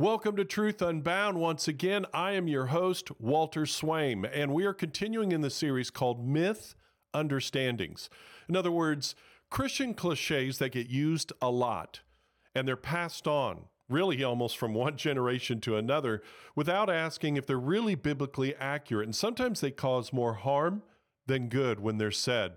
Welcome to Truth Unbound. Once again, I am your host, Walter Swaim, and we are continuing in the series called Myth Understandings. In other words, Christian cliches that get used a lot and they're passed on, really almost from one generation to another, without asking if they're really biblically accurate. And sometimes they cause more harm than good when they're said.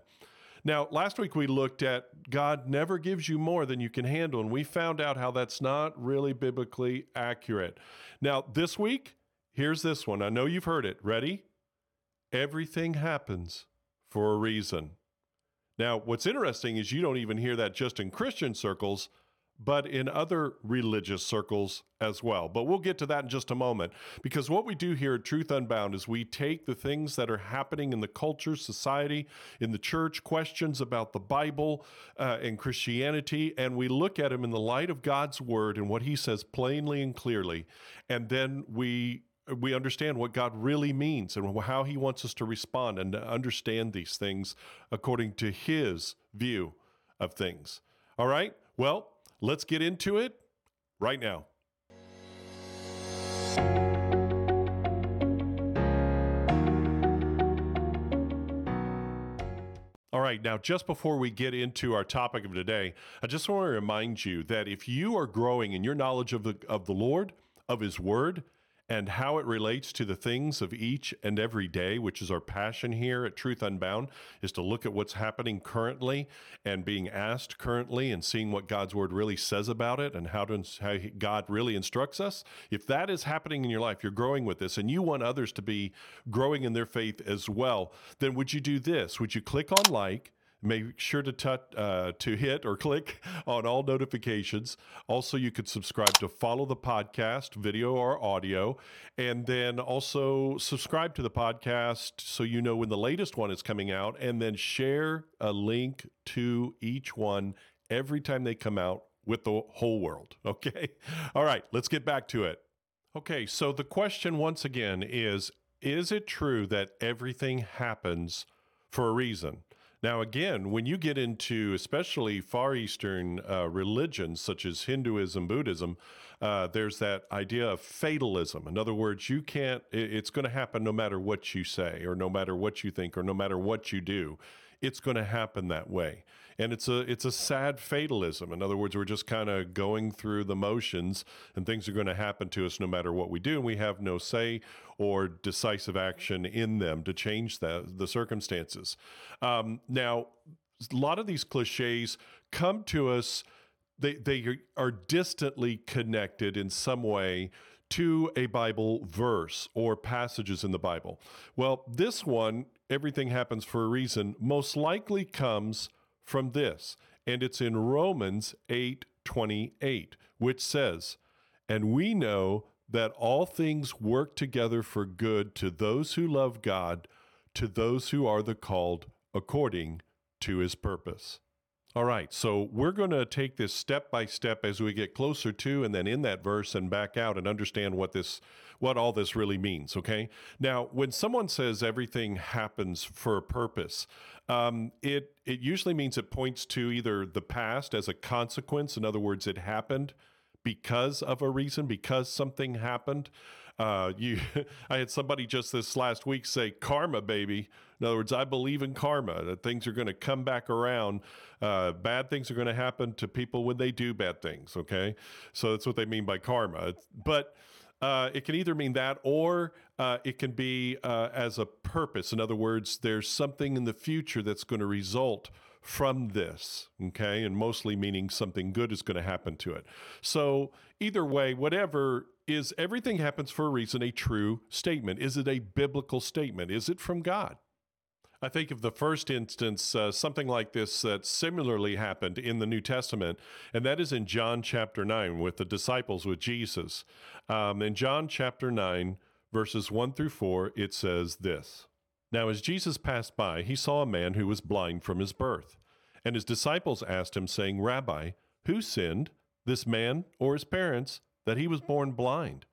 Now, last week we looked at God never gives you more than you can handle, and we found out how that's not really biblically accurate. Now, this week, here's this one. I know you've heard it. Ready? Everything happens for a reason. Now, what's interesting is you don't even hear that just in Christian circles but in other religious circles as well. But we'll get to that in just a moment because what we do here at Truth Unbound is we take the things that are happening in the culture, society, in the church, questions about the Bible uh, and Christianity, and we look at them in the light of God's word and what He says plainly and clearly. And then we we understand what God really means and how He wants us to respond and to understand these things according to His view of things. All right? Well, Let's get into it right now. All right, now just before we get into our topic of today, I just want to remind you that if you are growing in your knowledge of the of the Lord, of his word, and how it relates to the things of each and every day, which is our passion here at Truth Unbound, is to look at what's happening currently and being asked currently and seeing what God's word really says about it and how, to, how God really instructs us. If that is happening in your life, you're growing with this, and you want others to be growing in their faith as well, then would you do this? Would you click on like? Make sure to uh, to hit or click on all notifications. Also, you could subscribe to follow the podcast, video or audio, and then also subscribe to the podcast so you know when the latest one is coming out, and then share a link to each one every time they come out with the whole world. Okay. All right, let's get back to it. Okay, so the question once again is Is it true that everything happens for a reason? Now, again, when you get into especially Far Eastern uh, religions such as Hinduism, Buddhism, uh, there's that idea of fatalism. In other words, you can't, it's going to happen no matter what you say, or no matter what you think, or no matter what you do. It's going to happen that way and it's a it's a sad fatalism. In other words, we're just kind of going through the motions, and things are going to happen to us no matter what we do, and we have no say or decisive action in them to change the the circumstances. Um, now, a lot of these cliches come to us. They they are distantly connected in some way to a Bible verse or passages in the Bible. Well, this one, everything happens for a reason, most likely comes from this, and it's in Romans 8 28, which says, And we know that all things work together for good to those who love God, to those who are the called according to his purpose. All right, so we're going to take this step by step as we get closer to and then in that verse and back out and understand what this what all this really means, okay? Now, when someone says everything happens for a purpose, um, it it usually means it points to either the past as a consequence, in other words, it happened because of a reason, because something happened. Uh, you, I had somebody just this last week say, "Karma, baby." In other words, I believe in karma that things are going to come back around. Uh, bad things are going to happen to people when they do bad things. Okay, so that's what they mean by karma. But uh, it can either mean that or uh, it can be uh, as a purpose. In other words, there's something in the future that's going to result from this, okay? And mostly meaning something good is going to happen to it. So, either way, whatever is everything happens for a reason a true statement? Is it a biblical statement? Is it from God? I think of the first instance, uh, something like this that similarly happened in the New Testament, and that is in John chapter 9 with the disciples with Jesus. Um, in John chapter 9, verses 1 through 4, it says this Now, as Jesus passed by, he saw a man who was blind from his birth. And his disciples asked him, saying, Rabbi, who sinned, this man or his parents, that he was born blind?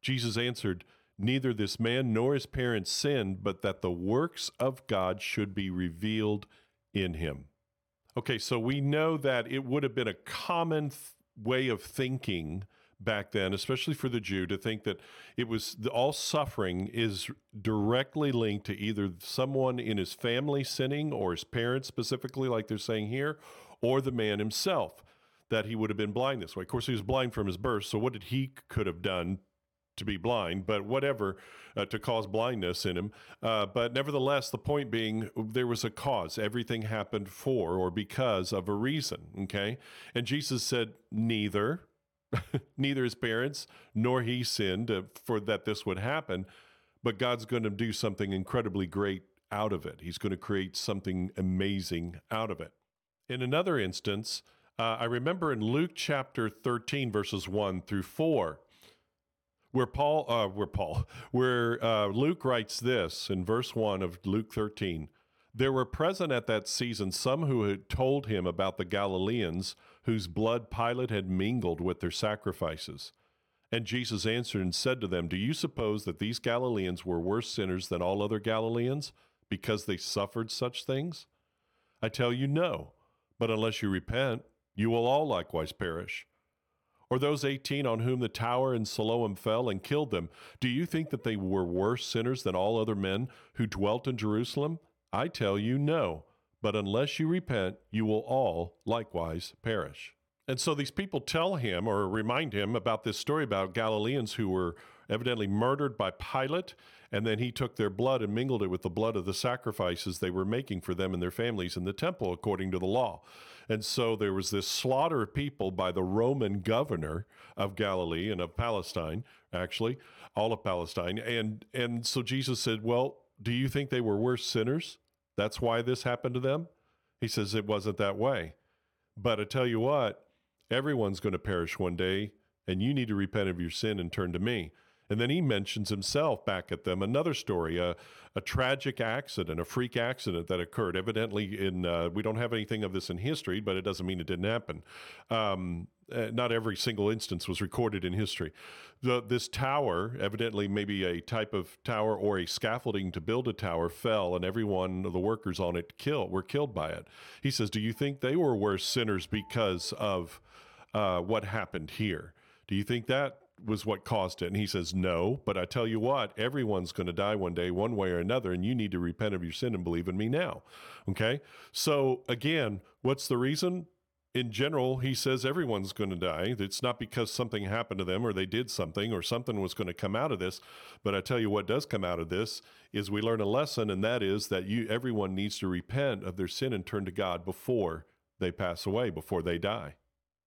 Jesus answered, Neither this man nor his parents sinned, but that the works of God should be revealed in him. Okay, so we know that it would have been a common th- way of thinking back then, especially for the Jew, to think that it was all suffering is directly linked to either someone in his family sinning or his parents, specifically, like they're saying here, or the man himself, that he would have been blind this way. Of course, he was blind from his birth. So, what did he could have done to be blind, but whatever uh, to cause blindness in him. Uh, but nevertheless, the point being, there was a cause. Everything happened for or because of a reason. Okay. And Jesus said, neither Neither his parents nor he sinned uh, for that this would happen, but God's going to do something incredibly great out of it. He's going to create something amazing out of it. In another instance, uh, I remember in Luke chapter 13, verses 1 through 4, where Paul, uh, where Paul, where uh, Luke writes this in verse 1 of Luke 13 There were present at that season some who had told him about the Galileans whose blood Pilate had mingled with their sacrifices. And Jesus answered and said to them, Do you suppose that these Galileans were worse sinners than all other Galileans because they suffered such things? I tell you, no. But unless you repent, you will all likewise perish. Or those 18 on whom the tower in Siloam fell and killed them, do you think that they were worse sinners than all other men who dwelt in Jerusalem? I tell you, no but unless you repent, you will all likewise perish. And so these people tell him or remind him about this story about Galileans who were evidently murdered by Pilate, and then he took their blood and mingled it with the blood of the sacrifices they were making for them and their families in the temple according to the law. And so there was this slaughter of people by the Roman governor of Galilee and of Palestine, actually, all of Palestine. And and so Jesus said, Well, do you think they were worse sinners that's why this happened to them? He says it wasn't that way. But I tell you what, everyone's going to perish one day, and you need to repent of your sin and turn to me. And then he mentions himself back at them another story, a, a tragic accident, a freak accident that occurred. Evidently, in uh, we don't have anything of this in history, but it doesn't mean it didn't happen. Um, uh, not every single instance was recorded in history. The, this tower, evidently maybe a type of tower or a scaffolding to build a tower, fell, and every one of the workers on it killed were killed by it. He says, "Do you think they were worse sinners because of uh, what happened here? Do you think that was what caused it?" And he says, "No, but I tell you what, everyone's going to die one day, one way or another, and you need to repent of your sin and believe in me now." Okay, so again, what's the reason? In general, he says everyone's going to die. It's not because something happened to them or they did something or something was going to come out of this. But I tell you what does come out of this is we learn a lesson, and that is that you everyone needs to repent of their sin and turn to God before they pass away, before they die.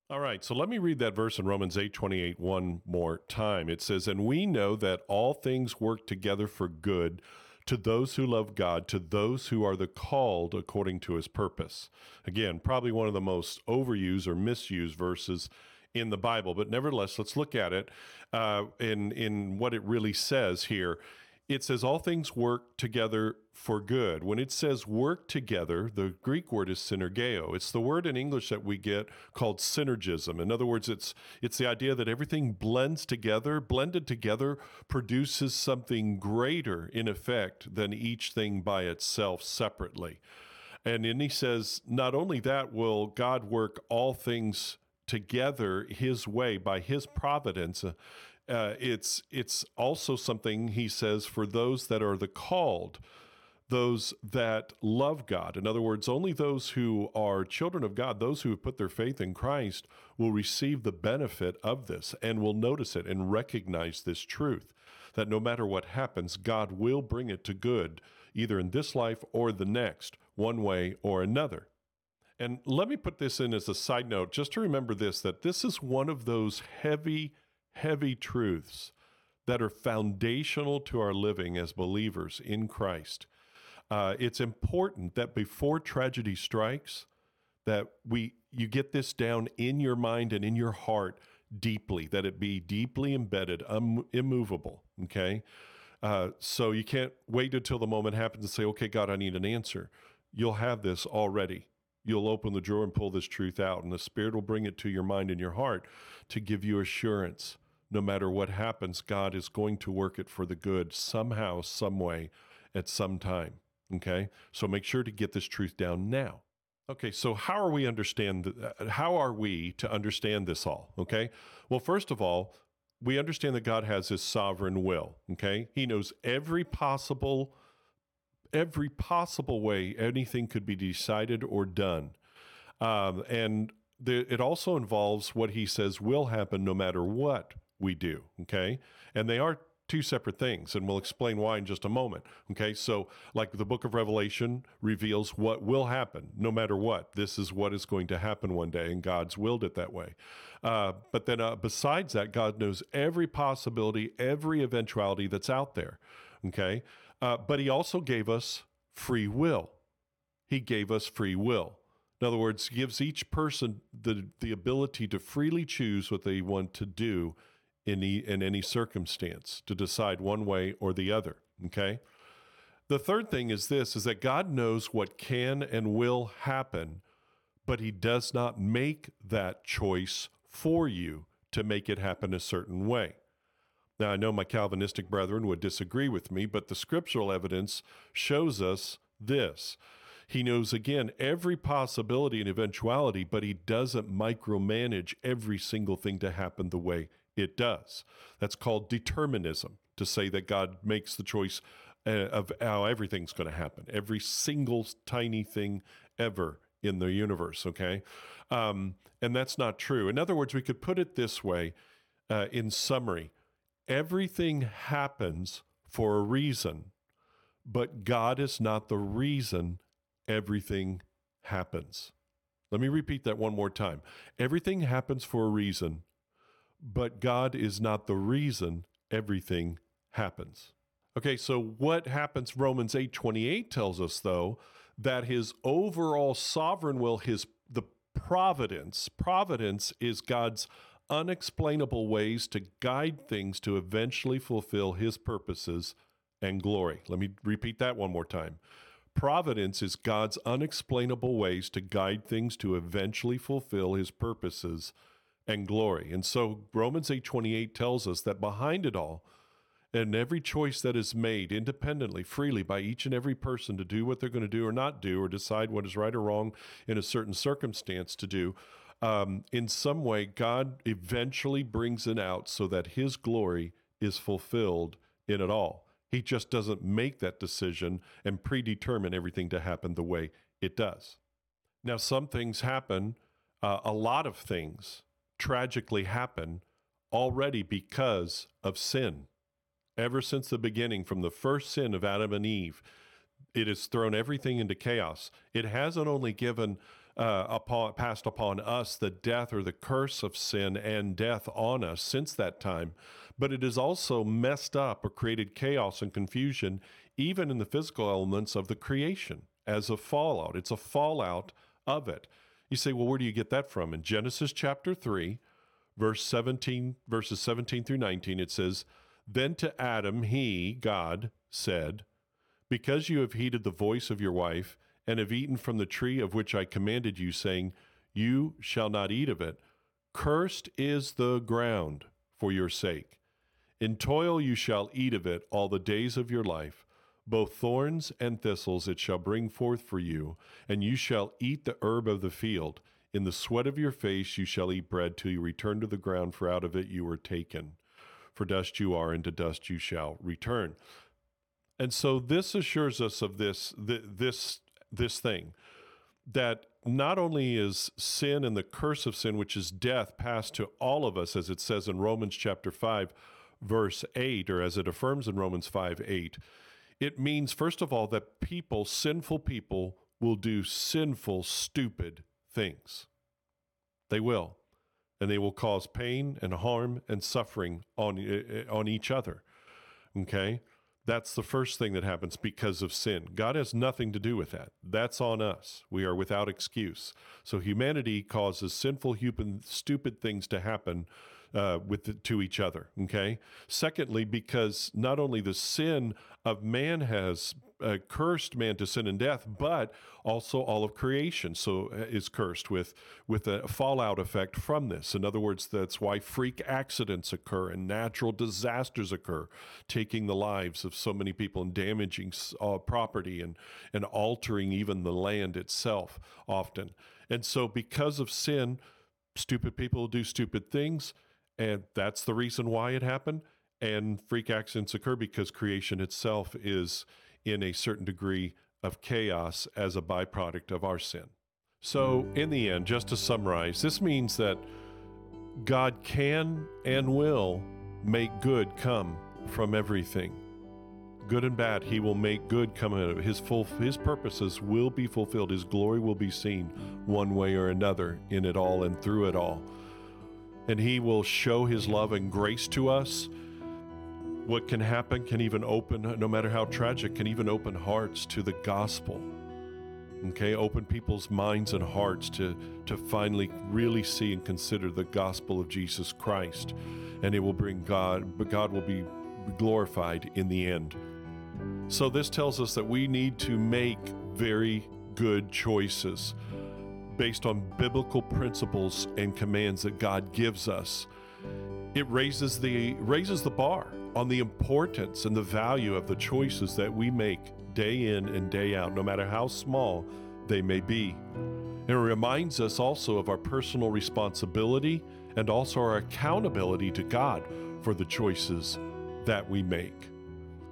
All right, so let me read that verse in Romans 8 28 one more time. It says, And we know that all things work together for good to those who love God, to those who are the called according to his purpose. Again, probably one of the most overused or misused verses in the Bible, but nevertheless, let's look at it uh, in in what it really says here it says all things work together for good. When it says work together, the Greek word is synergeo. It's the word in English that we get called synergism. In other words, it's it's the idea that everything blends together, blended together produces something greater in effect than each thing by itself separately. And then he says, not only that will God work all things together his way by his providence uh, it's it's also something he says for those that are the called, those that love God. In other words, only those who are children of God, those who have put their faith in Christ, will receive the benefit of this and will notice it and recognize this truth that no matter what happens, God will bring it to good, either in this life or the next, one way or another. And let me put this in as a side note, just to remember this that this is one of those heavy heavy truths that are foundational to our living as believers in Christ. Uh, it's important that before tragedy strikes, that we you get this down in your mind and in your heart deeply, that it be deeply embedded, um, immovable. Okay, uh, so you can't wait until the moment happens and say, "Okay, God, I need an answer." You'll have this already. You'll open the drawer and pull this truth out, and the Spirit will bring it to your mind and your heart to give you assurance no matter what happens, God is going to work it for the good somehow, some way, at some time. Okay? So make sure to get this truth down now. Okay, so how are we understand uh, how are we to understand this all? Okay? Well, first of all, we understand that God has his sovereign will, okay? He knows every possible every possible way anything could be decided or done. Um, and the, it also involves what he says will happen no matter what we do, okay? And they are two separate things, and we'll explain why in just a moment. Okay, so like the book of Revelation reveals what will happen no matter what. This is what is going to happen one day, and God's willed it that way. Uh, but then uh, besides that, God knows every possibility, every eventuality that's out there. Okay, uh, but He also gave us free will. He gave us free will. In other words, gives each person the the ability to freely choose what they want to do in, the, in any circumstance to decide one way or the other. Okay. The third thing is this is that God knows what can and will happen, but he does not make that choice for you to make it happen a certain way. Now, I know my Calvinistic brethren would disagree with me, but the scriptural evidence shows us this. He knows again every possibility and eventuality, but he doesn't micromanage every single thing to happen the way it does. That's called determinism, to say that God makes the choice uh, of how everything's going to happen, every single tiny thing ever in the universe, okay? Um, and that's not true. In other words, we could put it this way uh, in summary everything happens for a reason, but God is not the reason everything happens. Let me repeat that one more time. Everything happens for a reason, but God is not the reason everything happens. Okay, so what happens Romans 8:28 tells us though that his overall sovereign will his the providence providence is God's unexplainable ways to guide things to eventually fulfill his purposes and glory. Let me repeat that one more time. Providence is God's unexplainable ways to guide things to eventually fulfill his purposes and glory. And so Romans 8:28 tells us that behind it all and every choice that is made independently, freely by each and every person to do what they're going to do or not do, or decide what is right or wrong in a certain circumstance to do, um, in some way, God eventually brings it out so that His glory is fulfilled in it all. He just doesn't make that decision and predetermine everything to happen the way it does. Now, some things happen, uh, a lot of things tragically happen already because of sin. Ever since the beginning, from the first sin of Adam and Eve, it has thrown everything into chaos. It hasn't only given uh, upon, passed upon us the death or the curse of sin and death on us since that time, but it has also messed up or created chaos and confusion even in the physical elements of the creation as a fallout. It's a fallout of it. You say, well, where do you get that from? In Genesis chapter 3, verse 17, verses 17 through 19, it says, Then to Adam, he, God, said, Because you have heeded the voice of your wife, and have eaten from the tree of which I commanded you, saying, You shall not eat of it, cursed is the ground for your sake. In toil you shall eat of it all the days of your life. Both thorns and thistles it shall bring forth for you, and you shall eat the herb of the field. In the sweat of your face you shall eat bread till you return to the ground, for out of it you were taken. For dust you are, and to dust you shall return. And so this assures us of this this this thing that not only is sin and the curse of sin, which is death, passed to all of us, as it says in Romans chapter 5, verse 8, or as it affirms in Romans 5 8, it means, first of all, that people, sinful people, will do sinful, stupid things. They will. And they will cause pain and harm and suffering on, eh, eh, on each other. Okay? That's the first thing that happens because of sin. God has nothing to do with that. That's on us. We are without excuse. So humanity causes sinful, human, stupid things to happen uh, with the, to each other. Okay. Secondly, because not only the sin of man has uh, cursed man to sin and death, but also all of creation so uh, is cursed with with a fallout effect from this. In other words, that's why freak accidents occur and natural disasters occur, taking the lives of so many people and damaging uh, property and and altering even the land itself often. And so, because of sin, stupid people do stupid things, and that's the reason why it happened. And freak accidents occur because creation itself is in a certain degree of chaos as a byproduct of our sin. So, in the end, just to summarize, this means that God can and will make good come from everything. Good and bad, He will make good come out of. His full His purposes will be fulfilled. His glory will be seen one way or another in it all and through it all. And He will show His love and grace to us what can happen can even open, no matter how tragic, can even open hearts to the gospel. Okay, open people's minds and hearts to, to finally really see and consider the gospel of Jesus Christ. And it will bring God, but God will be glorified in the end. So, this tells us that we need to make very good choices based on biblical principles and commands that God gives us. It raises the raises the bar on the importance and the value of the choices that we make day in and day out, no matter how small they may be. And it reminds us also of our personal responsibility and also our accountability to God for the choices that we make.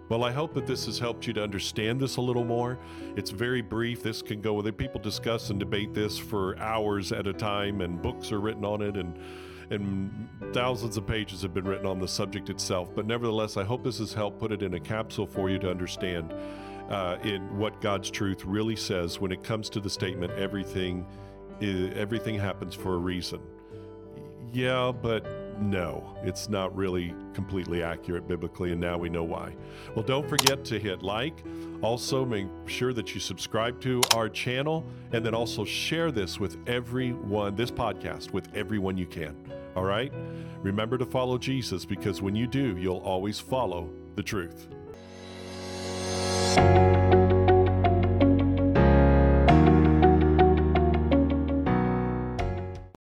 Well, I hope that this has helped you to understand this a little more. It's very brief. This can go with it. People discuss and debate this for hours at a time, and books are written on it, and and thousands of pages have been written on the subject itself. But nevertheless, I hope this has helped put it in a capsule for you to understand uh, in what God's truth really says when it comes to the statement everything everything happens for a reason. Yeah, but no, it's not really completely accurate biblically, and now we know why. Well, don't forget to hit like. Also, make sure that you subscribe to our channel and then also share this with everyone, this podcast with everyone you can. All right? Remember to follow Jesus because when you do, you'll always follow the truth.